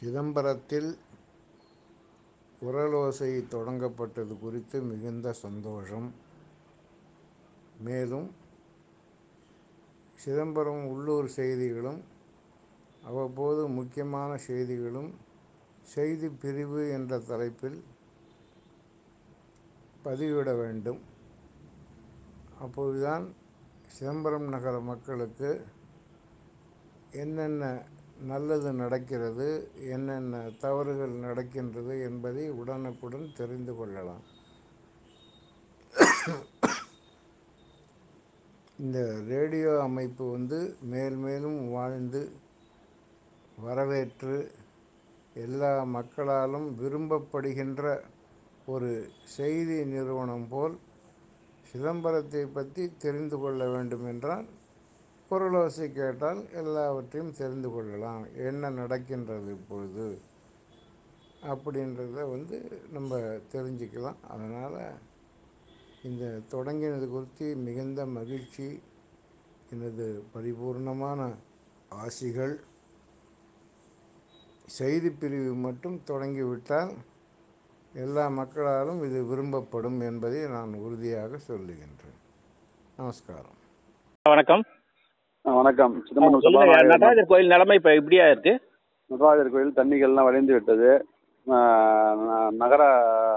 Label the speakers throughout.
Speaker 1: சிதம்பரத்தில் குரலோசை தொடங்கப்பட்டது குறித்து மிகுந்த சந்தோஷம். மேலும் சிதம்பரம் உள்ளூர் செய்திகளும் அவ்வப்போது முக்கியமான செய்திகளும் செய்திப் பிரிவு என்ற தலைப்பில் பதிவிட வேண்டும். அப்பொழுதுதான் சிதம்பரம் நகர மக்களுக்கு என்னென்ன நல்லது நடக்கிறது என்னென்ன தவறுகள் நடக்கின்றது என்பதை உடனுக்குடன் தெரிந்து கொள்ளலாம். இந்த ரேடியோ அமைப்பு வந்து மேல்மேலும் வாழ்ந்து வரவேற்று எல்லா மக்களாலும் விரும்பப்படுகின்ற ஒரு செய்தி நிறுவனம் போல் சிதம்பரத்தை பற்றி தெரிந்து கொள்ள வேண்டும் என்றால் குரலோசை கேட்டால் எல்லாவற்றையும் தெரிந்து கொள்ளலாம். என்ன நடக்கின்றது இப்பொழுது? அப்படின்றத வந்து நம்ம தெரிஞ்சுக்கலாம். அதனால் இந்த தொடங்கினது குறித்து மிகுந்த மகிழ்ச்சி எனது பரிபூர்ணமான ஆசிகள். செய்திப் பிரிவு மட்டும் தொடங்கிவிட்டால் எல்லா மக்களாலும் இது விரும்பப்படும் என்பதை நான் உறுதியாக சொல்லுகின்றேன். நமஸ்காரம்.
Speaker 2: வணக்கம்.
Speaker 3: வணக்கம். சிதம்பரம்
Speaker 2: நடராஜர் கோயில் நிலைமை இப்போ எப்படியா இருக்கு?
Speaker 3: நடராஜர் கோயில் தண்ணிகள்லாம் வழிந்து விட்டது. நகர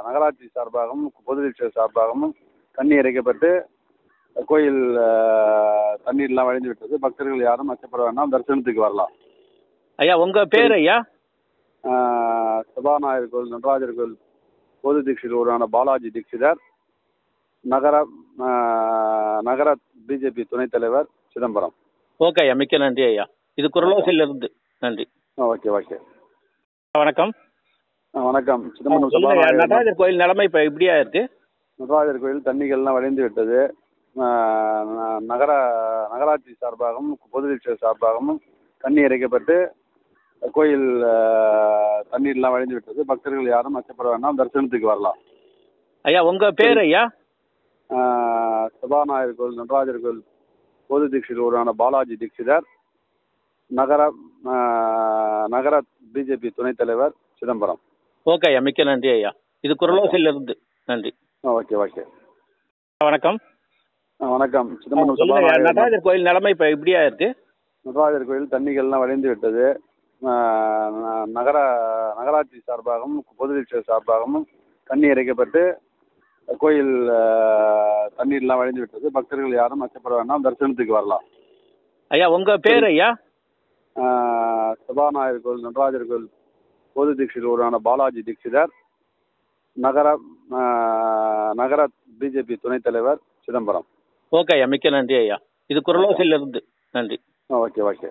Speaker 3: நகராட்சி சார்பாகவும் பொதுநீச்சல் சார்பாகவும் தண்ணி இறைக்கப்பட்டு கோயில் தண்ணீர்லாம் வழிந்து விட்டது. பக்தர்கள் யாரும் அச்சப்பட வேண்டாம். தரிசனத்துக்கு வரலாம்.
Speaker 2: ஐயா உங்க பேர் ஐயா?
Speaker 3: சபாநாயகர் கோயில் நடராஜர் கோயில் பொது தீட்சிதர் ஒருவரான பாலாஜி தீட்சிதர் நகர நகர பிஜேபி துணைத் தலைவர் சிதம்பரம்.
Speaker 2: ஓகே ஐயா மிக்க நன்றி ஐயா. இது குரலோசையில இருந்து நன்றி.
Speaker 3: Okay okay.
Speaker 2: வணக்கம்.
Speaker 3: வணக்கம்.
Speaker 2: நடராஜர் கோயில் நிலைமை இப்போ எப்படியா இருக்கு?
Speaker 3: நடராஜர் கோயில் தண்ணிகள்லாம் வழிந்து விட்டது. நகர நகராட்சி சார்பாகவும் பொதுநீச்சல் சார்பாகவும் தண்ணி இறைக்கப்பட்டு கோயில் தண்ணீர்லாம் வழிந்து விட்டது. பக்தர்கள் யாரும் அச்சப்பட வேண்டாம் தரிசனத்துக்கு வரலாம்.
Speaker 2: ஐயா உங்க பேர் ஐயா?
Speaker 3: சபாநாயகர் கோயில் நடராஜர் கோயில் பொது தீட்சிதர் ஒருவரான பாலாஜி தீட்சிதர் நகர நகர பிஜேபி துணைத் தலைவர் சிதம்பரம்.
Speaker 2: ஓகே ஐயா மிக்க நன்றி ஐயா. இது குரலோசையில இருந்து நன்றி
Speaker 3: ஓகே ஓகே.
Speaker 2: வணக்கம்.
Speaker 3: வணக்கம். சிதம்பரம்
Speaker 2: நடராஜர் கோயில் நிலைமை இப்போ எப்படியா இருக்கு?
Speaker 3: நடராஜர் கோயில் தண்ணிகள்லாம் வழிந்து விட்டது. நகர நகராட்சி சார்பாகவும் பொதுநீச்சல் சார்பாகவும் தண்ணி இறைக்கப்பட்டு கோயில் தண்ணீர்லாம் வழிந்து விட்டது பக்தர்கள் யாரும் அச்சப்பட வேண்டாம். தரிசனத்துக்கு வரலாம்.
Speaker 2: ஐயா உங்க பேர் ஐயா?
Speaker 3: சபாநாயகர் கோயில் நடராஜர் கோயில் பொது தீட்சிதர் ஒருவரான பாலாஜி தீட்சிதர் நகர நகர பிஜேபி துணைத் தலைவர் சிதம்பரம்.
Speaker 2: ஓகே ஐயா மிக்க நன்றி ஐயா. இது குரலோசையில இருந்து நன்றி
Speaker 3: ஓகே ஓகே.